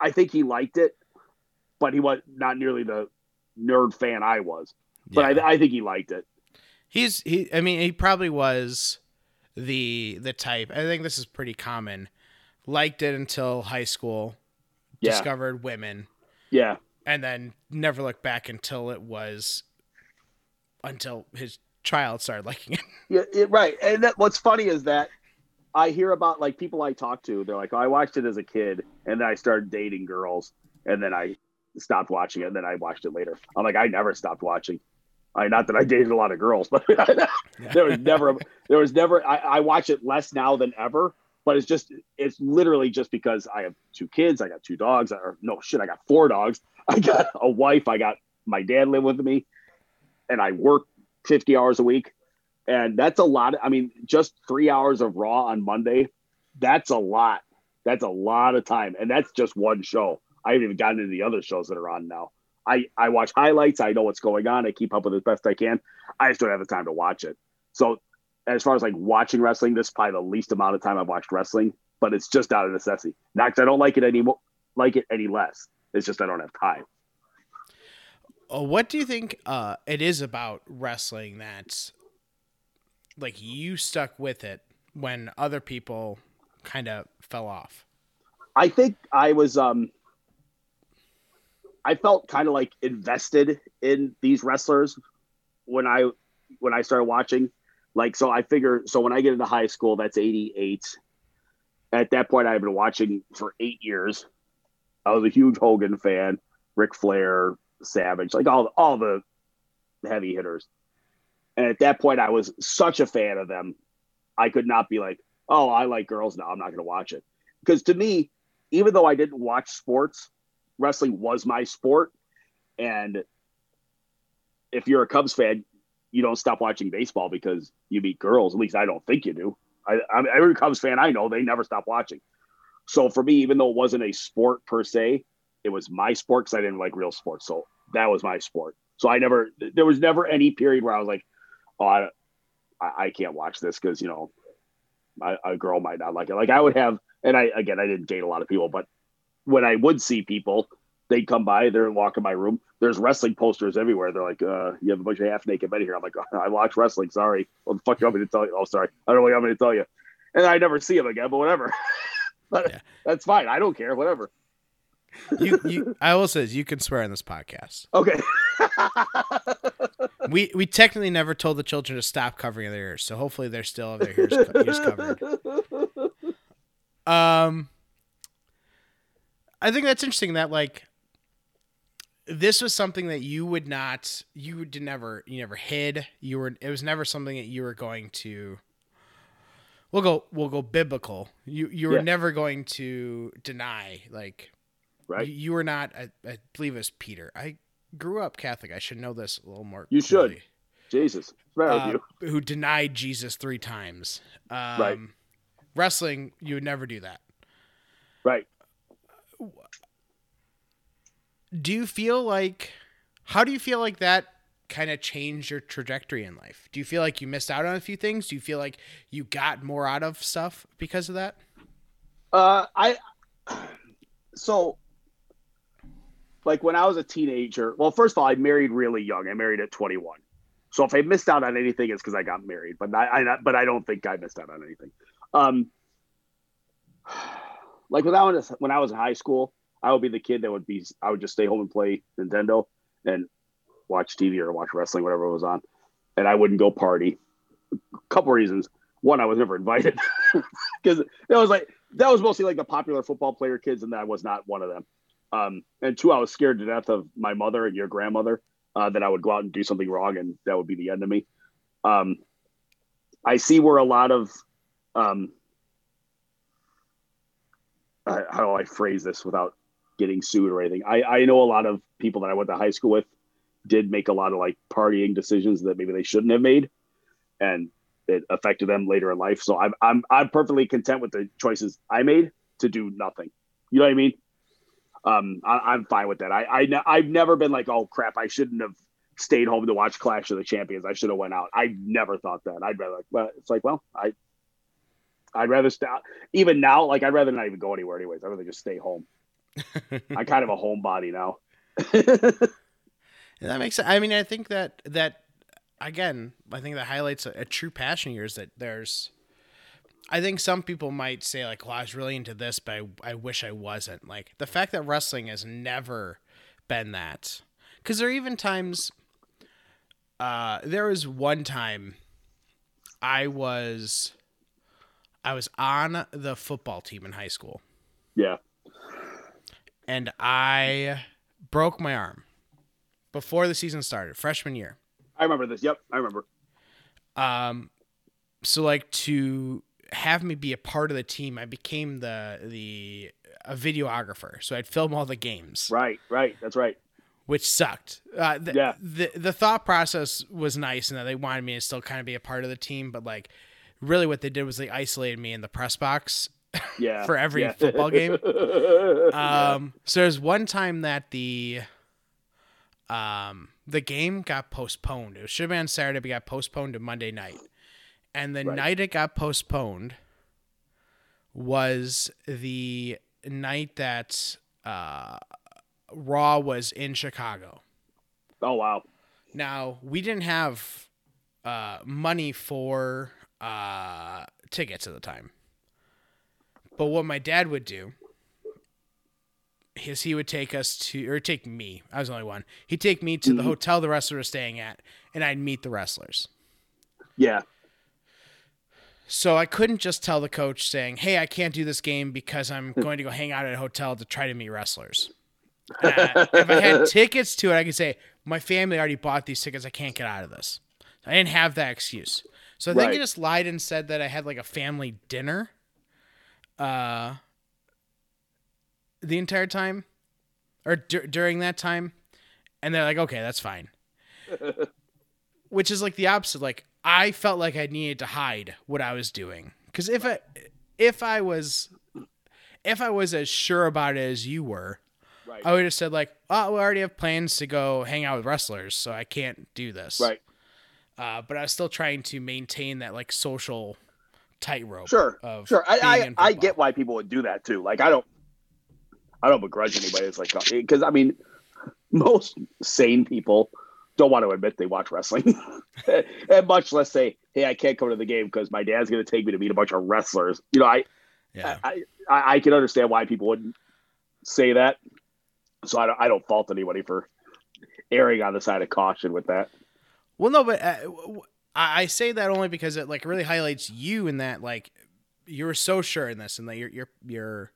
I think he liked it, but he was not nearly the nerd fan I was. But yeah. I, I think he liked it. He's he. I mean, he probably was the the type. I think this is pretty common. Liked it until high school. Yeah. Discovered women. Yeah and then never looked back until it was until his child started liking it. Yeah, it, right. And that, what's funny is that I hear about like people I talk to. They're like, oh, I watched it as a kid, and then I started dating girls, and then I stopped watching it, and then I watched it later. I'm like, I never stopped watching. I not that I dated a lot of girls, but there was never there was never I, I watch it less now than ever but it's just it's literally just because I have two kids, I got two dogs, or no shit, I got four dogs, I got a wife, I got my dad live with me, and I work 50 hours a week. And that's a lot. I mean, just three hours of Raw on Monday, that's a lot. That's a lot of time. And that's just one show. I haven't even gotten into the other shows that are on now. I, I watch highlights. I know what's going on. I keep up with it as best I can. I just don't have the time to watch it. So, as far as like watching wrestling, this is probably the least amount of time I've watched wrestling, but it's just out of necessity. Not because I don't like it anymore, like it any less. It's just I don't have time. Uh, what do you think uh, it is about wrestling that, like, you stuck with it when other people kind of fell off? I think I was um I felt kind of like invested in these wrestlers when I when I started watching. Like so I figure so when I get into high school, that's 88. At that point I've been watching for 8 years. I was a huge Hogan fan, Ric Flair, Savage, like all all the heavy hitters. And at that point I was such a fan of them. I could not be like, "Oh, I like girls now. I'm not going to watch it." Because to me, even though I didn't watch sports, wrestling was my sport. And if you're a Cubs fan, you don't stop watching baseball because you meet girls. At least I don't think you do. I, I every Cubs fan I know, they never stop watching. So for me, even though it wasn't a sport per se, it was my sport because I didn't like real sports. So that was my sport. So I never, there was never any period where I was like, oh, I, I can't watch this because, you know, a, a girl might not like it. Like I would have, and I, again, I didn't date a lot of people, but when I would see people, they'd come by, they're walking my room. There's wrestling posters everywhere. They're like, uh, you have a bunch of half naked men here. I'm like, I watch wrestling. Sorry. What the fuck you want me to tell you? Oh, sorry. I don't know what you want me to tell you. And I never see him again, but whatever. but yeah. that's fine. I don't care. Whatever. you, you, I will say you can swear on this podcast. Okay. we we technically never told the children to stop covering their ears, so hopefully they're still have their ears, ears covered. Um, I think that's interesting that like this was something that you would not you would never you never hid. You were it was never something that you were going to we'll go we'll go biblical. You you were yeah. never going to deny like right. you, you were not I, I, believe it was peter. I grew up catholic. I should know this a little more you clearly. should jesus uh, you. who denied jesus three times. Um, right wrestling you would never do that. Right do you feel like how do you feel like that kind of changed your trajectory in life? Do you feel like you missed out on a few things? Do you feel like you got more out of stuff because of that? Uh, I so like when I was a teenager. Well, first of all, I married really young. I married at 21. So if I missed out on anything, it's because I got married. But I, I, but I don't think I missed out on anything. Um, like when I was when I was in high school, I would be the kid that would be I would just stay home and play Nintendo and watch TV or watch wrestling, whatever was on, and I wouldn't go party. A couple reasons. One, I was never invited because that was like that was mostly like the popular football player kids, and I was not one of them. Um, and two, I was scared to death of my mother and your grandmother uh, that I would go out and do something wrong, and that would be the end of me. Um, I see where a lot of um, uh, how do I phrase this without getting sued or anything. I, I know a lot of people that I went to high school with did make a lot of like partying decisions that maybe they shouldn't have made, and it affected them later in life. So I'm I'm I'm perfectly content with the choices I made to do nothing. You know what I mean? Um, I, am fine with that. I, I I've never been like, oh crap, I shouldn't have stayed home to watch Clash of the Champions. I should have went out. I never thought that. I'd rather like, well, it's like, well, I I'd rather stop. Even now, like I'd rather not even go anywhere. Anyways, I'd rather just stay home. I'm kind of a homebody now. that makes sense. I mean, I think that that again, I think that highlights a, a true passion of yours. That there's, I think some people might say like, "Well, I was really into this, but I, I wish I wasn't." Like the fact that wrestling has never been that, because there are even times. Uh, there was one time, I was, I was on the football team in high school. Yeah and I broke my arm before the season started, freshman year. I remember this. Yep, I remember. Um, so like to have me be a part of the team, I became the the a videographer. So I'd film all the games. Right, right. That's right. which sucked. Uh, the, Yeah. the the thought process was nice, and that they wanted me to still kind of be a part of the team, but like, really, what they did was they isolated me in the press box Yeah. for every yeah. football game. Um, so there's one time that the um the game got postponed. It should have been on Saturday, but got postponed to Monday night. And the Right. night it got postponed was the night that uh, Raw was in Chicago. oh wow. Now we didn't have uh, money for uh, tickets at the time, but what my dad would do is he would take us to, or take me. I was the only one. He'd take me to the hotel the wrestler was staying at, and I'd meet the wrestlers. Yeah. So I couldn't just tell the coach saying, "Hey, I can't do this game because I'm going to go hang out at a hotel to try to meet wrestlers." Uh, if I had tickets to it, I could say my family already bought these tickets. I can't get out of this. I didn't have that excuse, so I think I just lied and said that I had like a family dinner. Uh, the entire time, or dur- during that time, and they're like, "Okay, that's fine." Which is like the opposite. Like I felt like I needed to hide what I was doing because if I if I was if I was as sure about it as you were, Right. I would have said like, "Oh, we already have plans to go hang out with wrestlers, so I can't do this." Right. Uh, but I was still trying to maintain that like social tightrope. Sure. Of Sure. I I, I get why people would do that too. Like I don't I don't begrudge anybody. It's like because I mean most sane people don't want to admit they watch wrestling, and much less say, "Hey, I can't come to the game because my dad's going to take me to meet a bunch of wrestlers." You know, I Yeah. I, I I can understand why people wouldn't say that. So I don't I don't fault anybody for erring on the side of caution with that. Well, no, but uh, w- w- I I say that only because it like really highlights you in that like you were so sure in this and that your your your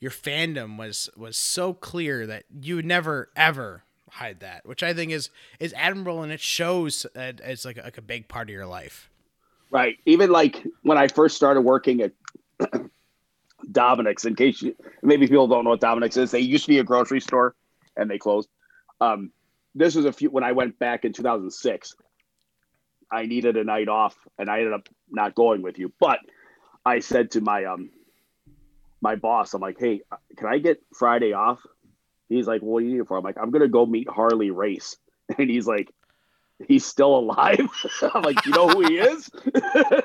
your fandom was was so clear that you would never ever hide that, which I think is is admirable and it shows that it's like a, like a big part of your life. Right. Even like when I first started working at Dominick's, in case you, maybe people don't know what Dominick's is, they used to be a grocery store and they closed. Um, this was a few when I went back in 2006. I needed a night off and I ended up not going with you. But I said to my um my boss, I'm like, hey, can I get Friday off? He's like, what do you need it for? I'm like, I'm gonna go meet Harley Race. And he's like, he's still alive. I'm like, you know who he is? uh,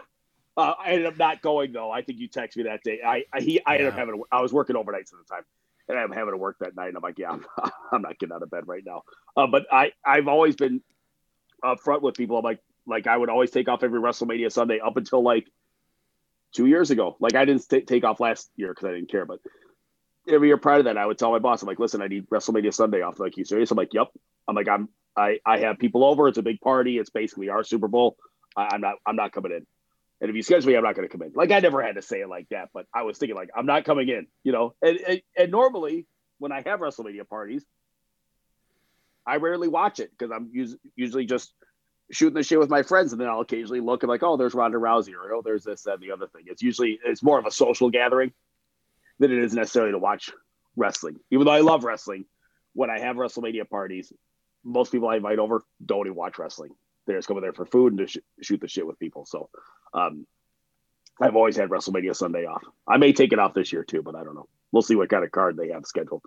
I ended up not going though. I think you texted me that day. I, I he I ended up having I was working overnights at the time, and I'm having to work that night. And I'm like, yeah, I'm, I'm not getting out of bed right now. Uh, but I I've always been upfront with people. I'm like like I would always take off every WrestleMania Sunday up until like two years ago. Like I didn't take off last year because I didn't care, but every year prior to that, I would tell my boss, I'm like, listen, I need WrestleMania Sunday off. Like, you serious? I'm like, yep. I'm like, I'm I I have people over. It's a big party. It's basically our Super Bowl. I, I'm not I'm not coming in. And if you schedule me, I'm not going to come in. Like I never had to say it like that, but I was thinking like I'm not coming in. You know, and and, and normally when I have WrestleMania parties, I rarely watch it because I'm us- usually just shooting the shit with my friends, and then I'll occasionally look and like, oh, there's Ronda Rousey, or oh, there's this, and the other thing. It's usually it's more of a social gathering than it is necessarily to watch wrestling. Even though I love wrestling, when I have WrestleMania parties, most people I invite over don't even watch wrestling. They just come there for food and to sh- shoot the shit with people. So, um, I've always had WrestleMania Sunday off. I may take it off this year too, but I don't know. We'll see what kind of card they have scheduled.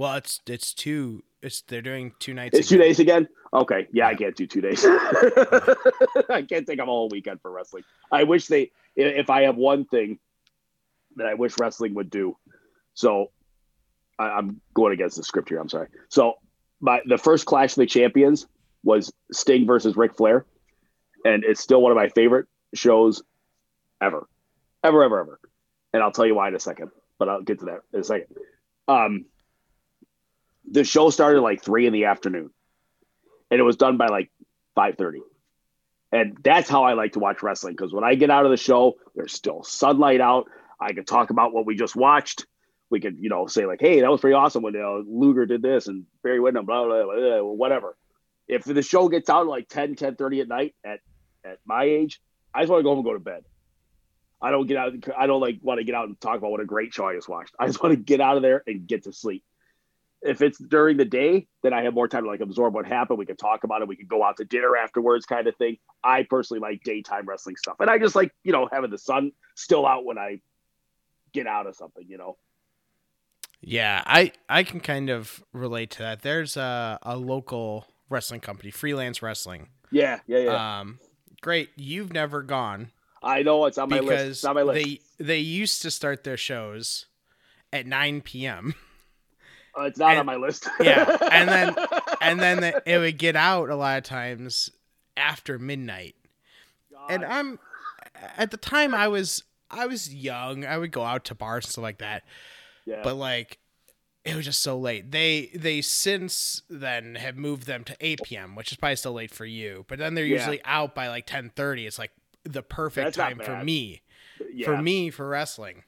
Well, it's it's two. It's they're doing two nights. It's two days again. Okay, yeah, I can't do two days. I can't take a whole weekend for wrestling. I wish they. If I have one thing that I wish wrestling would do, so I, I'm going against the script here. I'm sorry. So my the first Clash of the Champions was Sting versus Ric Flair, and it's still one of my favorite shows ever, ever, ever, ever. And I'll tell you why in a second, but I'll get to that in a second. Um, the show started like three in the afternoon, and it was done by like five thirty. And that's how I like to watch wrestling because when I get out of the show, there's still sunlight out. I can talk about what we just watched. We could, you know, say like, "Hey, that was pretty awesome when you know, Luger did this and Barry Windham, blah, blah, blah, blah, whatever." If the show gets out like 10, 10 30 at night at at my age, I just want to go home and go to bed. I don't get out. I don't like want to get out and talk about what a great show I just watched. I just want to get out of there and get to sleep. If it's during the day, then I have more time to like absorb what happened. We can talk about it. We can go out to dinner afterwards, kind of thing. I personally like daytime wrestling stuff, and I just like you know having the sun still out when I get out of something. You know. Yeah, I I can kind of relate to that. There's a a local wrestling company, Freelance Wrestling. Yeah, yeah, yeah. Um, great. You've never gone I know it's on my list. It's on my list. they they used to start their shows at 9 p.m. Uh, it's not and- on my list. yeah, and then- and then the, it would get out a lot of times after midnight. And I'm at the time I was I was young. I would go out to bars and stuff like that. yeah, but like it was just so late. They they since then have moved them to 8 p.m., which is probably still late for you. But then they're Yeah. usually out by like 10:30. It's like the perfect That's time for me. yeah, For me for wrestling.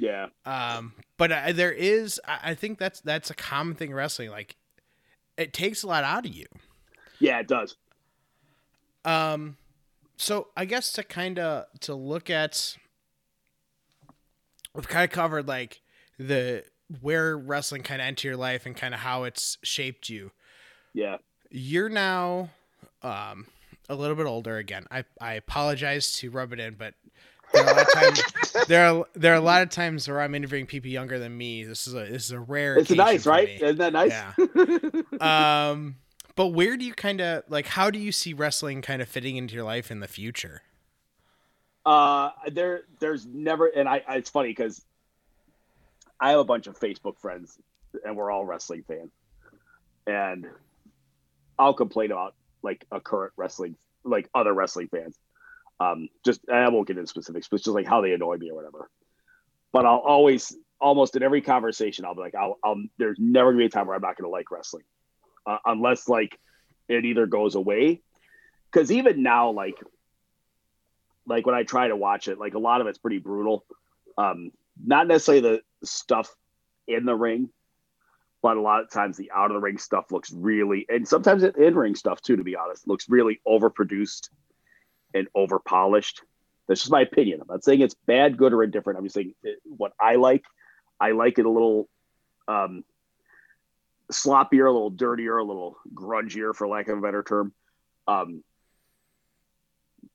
Yeah, Um, but there is I think that's that's a common thing in wrestling. Like it takes a lot out of you. yeah. It does. Um, so I guess to kind of to look at, we've kind of covered like the where wrestling kind of entered your life and kind of how it's shaped you. Yeah, You're now um a little bit older again. I I apologize to rub it in, but there are a lot of times there are there are a lot of times where I'm interviewing people younger than me. This is a this is a rare. it's nice, right? me. Isn't that nice? Yeah. um but where do you kind of like how do you see wrestling kind of fitting into your life in the future Uh, there, there's never, and I, I it's funny because I have a bunch of Facebook friends, and we're all wrestling fans, and I'll complain about like a current wrestling, like other wrestling fans. Um, just I won't get into specifics, but it's just like how they annoy me or whatever. But I'll always, almost in every conversation, I'll be like, I'll, I'll there's never gonna be a time where I'm not gonna like wrestling, uh, unless like it either goes away, because even now, like like when I try to watch it, like a lot of it's pretty brutal. Um, not necessarily the stuff in the ring, but a lot of times the out of the ring stuff looks really, and sometimes the in ring stuff too, to be honest, looks really overproduced and over polished. That's just my opinion. I'm not saying it's bad, good, or indifferent. I'm just saying what I like. I like it a little um, sloppier, a little dirtier, a little grungier, for lack of a better term. Um,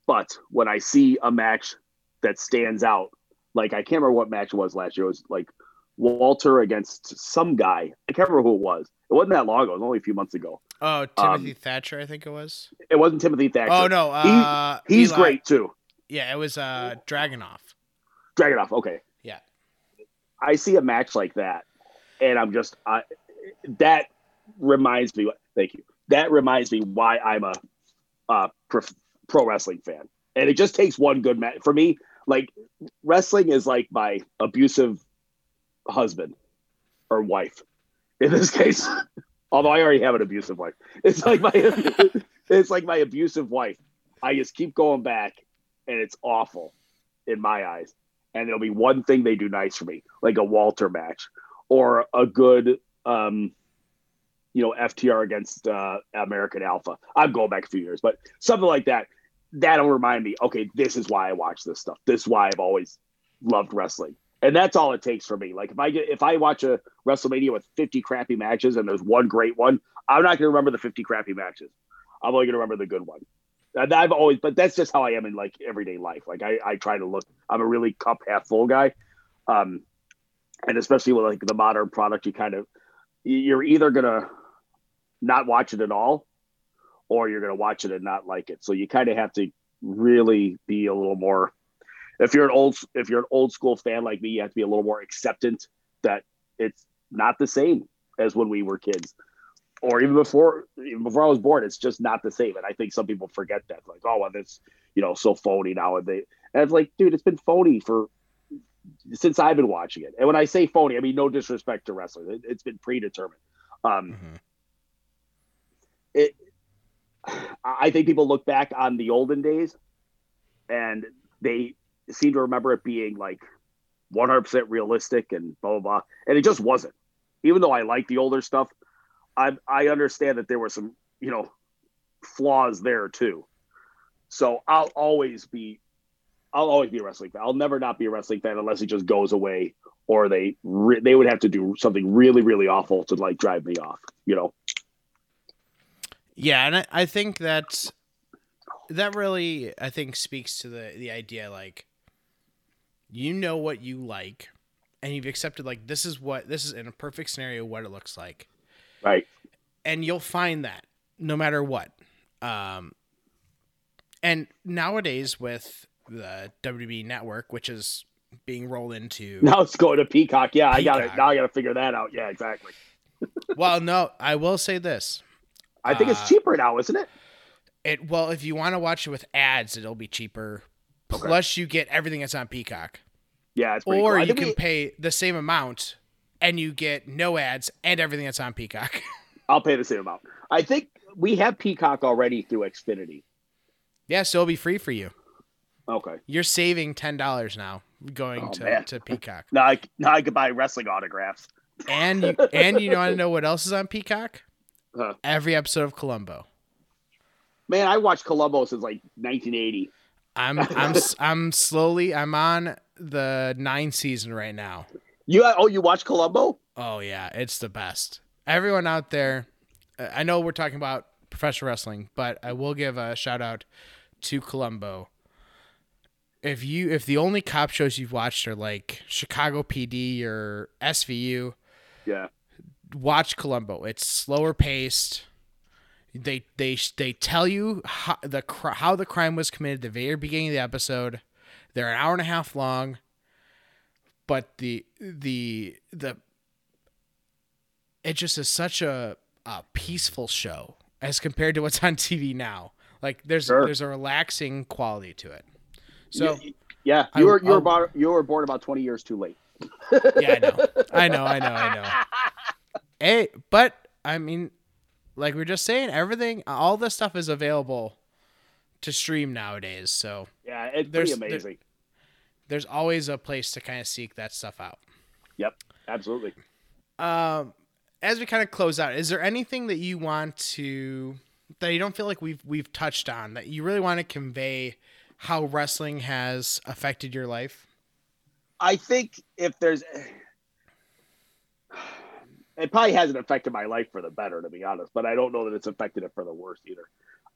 but when I see a match that stands out, like I can't remember what match it was last year. It was like Walter against some guy. I can't remember who it was. It wasn't that long ago. It was only a few months ago. Oh timothy thatcher i think it was It wasn't Timothy Thatcher. oh no uh he's Eli- great too. yeah it was uh Dragunov Dragunov. Okay. Yeah. I see a match like that, and I'm just I, that reminds me. Thank you. That reminds me why I'm a uh, pro, pro wrestling fan, and it just takes one good match for me. Like wrestling is like my abusive husband or wife in this case. Although I already have an abusive wife, it's like my it's like my abusive wife. I just keep going back, and it's awful in my eyes and there'll be one thing they do nice for me, like a Walter match or a good, um, you know, FTR against uh, American Alpha. I'm going back a few years, but something like that. That'll remind me, okay, this is why I watch this stuff. This is why I've always loved wrestling, and that's all it takes for me. Like if I get if I watch a WrestleMania with 50 crappy matches and there's one great one, I'm not going to remember the 50 crappy matches. I'm only going to remember the good one. And I've always, but that's just how I am in like everyday life. Like I, I try to look. I'm a really cup half full guy, um, and especially with like the modern product, you kind of you're either gonna not watch it at all, or you're gonna watch it and not like it. So you kind of have to really be a little more. If you're an old, if you're an old school fan like me, you have to be a little more acceptant that it's not the same as when we were kids or even before even before I was born, it's just not the same. And I think some people forget that, like, oh, well, that's you know so phony now. And they and it's like, dude, it's been phony for since I've been watching it. And when I say phony, I mean no disrespect to wrestling. It, it's been predetermined. Um, Mhm. it, I think people look back on the olden days, and they seem to remember it being like 100% realistic and blah blah blah, and it just wasn't. Even though I like the older stuff, I I understand that there were some you know flaws there too. So I'll always be I'll always be a wrestling fan. I'll never not be a wrestling fan unless it just goes away or they re- they would have to do something really really awful to like drive me off. You know. Yeah, and I, I think that's that really I think speaks to the the idea like you know what you like and you've accepted like this is what this is in a perfect scenario what it looks like. Right. And you'll find that no matter what. Um and nowadays with the WWE Network, which is being rolled into Now it's going to Peacock. Yeah, I got it. Now I got to figure that out. Yeah, exactly. Well, no, I will say this. I think Uh, it's cheaper now, isn't it? It well, if you want to watch it with ads, it'll be cheaper. Okay. Plus, you get everything that's on Peacock, Yeah, it's pretty or cool. You can we- pay the same amount and you get no ads and everything that's on Peacock. I'll pay the same amount. I think we have Peacock already through Xfinity. yeah, so it'll be free for you. Okay. You're saving ten dollars now going Oh, to, man. to Peacock, Now I now I could buy wrestling autographs. and you and you want to know what else is on Peacock? Huh. Every episode of Columbo. Man, I watched Columbo since like 1980. I'm I'm I'm slowly I'm on the nine season right now. You oh you watch Columbo? Oh yeah, it's the best. Everyone out there, I know we're talking about professional wrestling, but I will give a shout out to Columbo. If you if the only cop shows you've watched are like Chicago PD or SVU, Yeah. watch Columbo. It's slower paced. They they they tell you how the how the crime was committed at the very beginning of the episode. They're an hour and a half long, but the the the it just is such a a peaceful show as compared to what's on TV now. Like there's Sure. there's a relaxing quality to it. So yeah. You were you were I'll- you were born about 20 years too late. yeah, I know, I know, I know, I know. Hey, but I mean, like we are just saying, everything, all this stuff is available to stream nowadays. So Yeah, it's pretty amazing. There's always a place to kind of seek that stuff out. Yep, absolutely. Um, as we kind of close out, is there anything that you want to that you don't feel like we've we've touched on that you really want to convey how wrestling has affected your life? I think if there's, it probably hasn't affected my life for the better, to be honest. But I don't know that it's affected it for the worse either.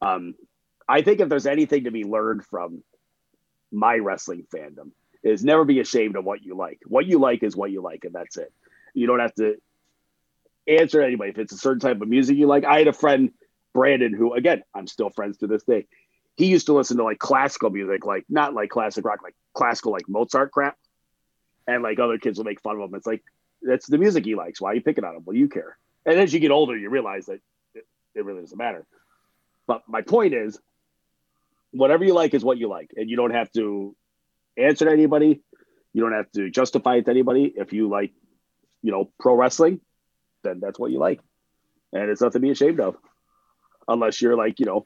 Um, I think if there's anything to be learned from my wrestling fandom, is never be ashamed of what you like. What you like is what you like, and that's it. You don't have to answer anybody if it's a certain type of music you like. I had a friend, Brandon, who again I'm still friends to this day. He used to listen to like classical music, like not like classic rock, like classical, like Mozart crap and like other kids will make fun of him. It's like that's the music he likes. Why are you picking on him? Well, you care. And as you get older, you realize that it, it really doesn't matter. But my point is, whatever you like is what you like, and you don't have to answer to anybody. You don't have to justify it to anybody. If you like, you know, pro wrestling, then that's what you like, and it's nothing to be ashamed of, unless you're like, you know.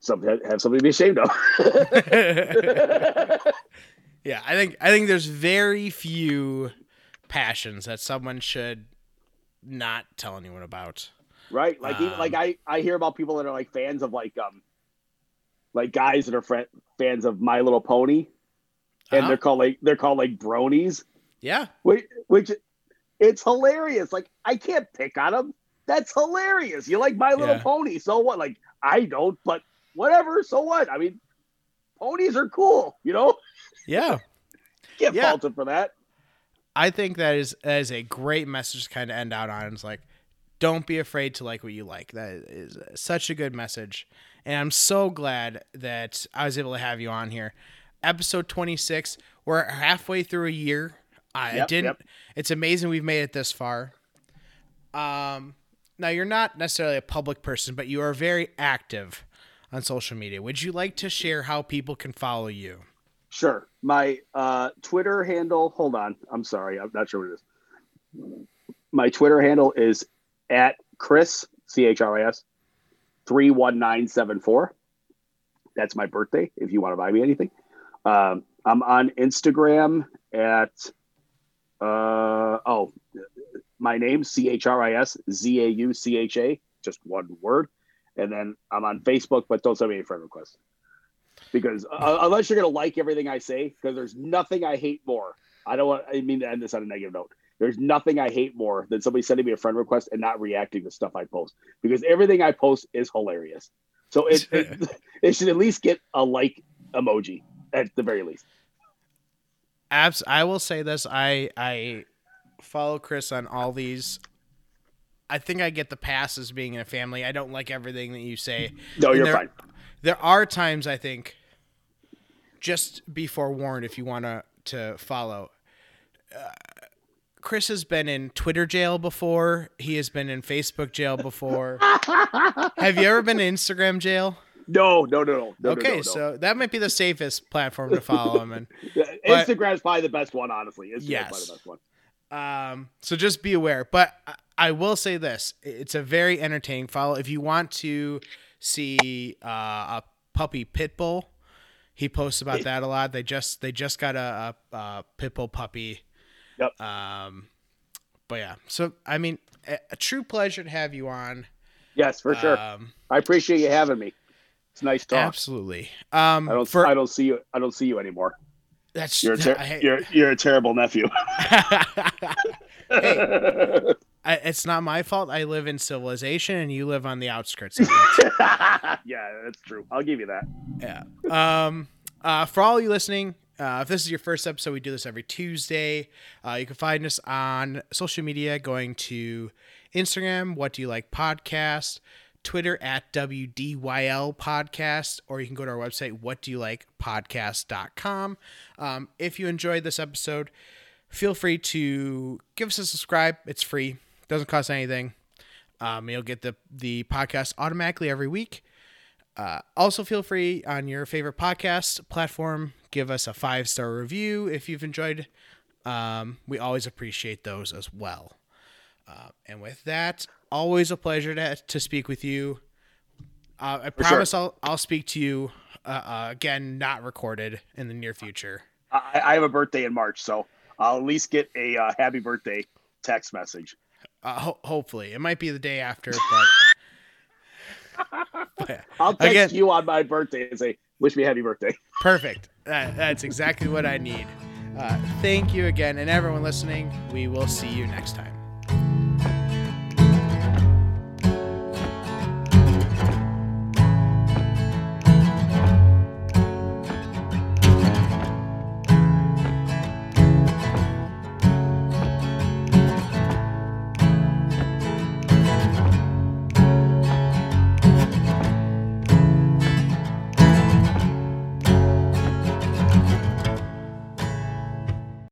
Something have something to be ashamed of. yeah, I think I think there's very few passions that someone should not tell anyone about. right like even Um, like i i hear about people that are like fans of like um like guys that are fr- fans of my little pony and Uh-huh. they're called like they're called like bronies Yeah, which which it's hilarious like i can't pick on them that's hilarious you like my little Yeah. pony so what like i don't but whatever so what i mean ponies are cool you know yeah. get Yeah. faulted for that I think that is that is a great message to kind of end out on. It's like, don't be afraid to like what you like. That is such a good message, and I'm so glad that I was able to have you on here. Episode 26. We're halfway through a year. I Yep, didn't. yep. It's amazing we've made it this far. Um, now you're not necessarily a public person, but you are very active on social media. Would you like to share how people can follow you? Sure. My uh, Twitter handle, hold on. I'm sorry. I'm not sure what it is. My Twitter handle is at Chris, C H R I S, 31974. That's my birthday if you want to buy me anything. Um, I'm on Instagram at, uh, oh, my name, C H R I S Z A U C H A, just one word. And then I'm on Facebook, but don't send me any friend requests. because uh, unless you're gonna like everything I say, because there's nothing I hate more. I don't want. I mean to end this on a negative note. There's nothing I hate more than somebody sending me a friend request and not reacting to stuff I post because everything I post is hilarious. So it it, it should at least get a like emoji at the very least. Abs. I will say this. I I follow Chris on all these. I think I get the pass as being in a family. I don't like everything that you say. No, And you're there, fine. There are times I think. Just be forewarned if you want to to follow. Uh, Chris has been in Twitter jail before. He has been in Facebook jail before. Have you ever been in Instagram jail? No, no, no, no. no okay, no, no, so that might be the safest platform to follow him in. no. but- Instagram's probably the best one, honestly. Instagram's Yes. probably the best one. Um, so just be aware. But I- I will say this: it's a very entertaining follow. If you want to see uh, a puppy pit bull, he posts about that a lot. They just they just got a, a, a pit bull puppy. Yep. Um, but yeah, so I mean, a, a true pleasure to have you on. Yes, for sure. Um, I appreciate you having me. It's nice talk. absolutely. Um, I don't. for I don't see you. I don't see you anymore. that's You're a ter- I- you're you're a terrible nephew. I, it's not my fault. I live in civilization, and you live on the outskirts of it. yeah, that's true. I'll give you that. Yeah. Um. Uh. For all you listening, uh, if this is your first episode, we do this every Tuesday. Uh, you can find us on social media, going to Instagram. What do you like? Podcast. Twitter at WDYL podcast, or you can go to our website, what do you like podcast.com. Um, if you enjoyed this episode, feel free to give us a subscribe. It's free, doesn't cost anything. Um, you'll get the, the podcast automatically every week. Uh, also, feel free on your favorite podcast platform, give us a five star review if you've enjoyed. Um, we always appreciate those as well. Uh, and with that, always a pleasure to, to speak with you. Uh, I sure. promise I'll I'll speak to you uh, uh, again, not recorded in the near future. I, I have a birthday in March, so I'll at least get a uh, happy birthday text message. Uh, ho- hopefully, it might be the day after, but, but. I'll text Again- you on my birthday and say, "Wish me a happy birthday." Perfect. That, that's exactly what I need. Uh, thank you again, and everyone listening. We will see you next time.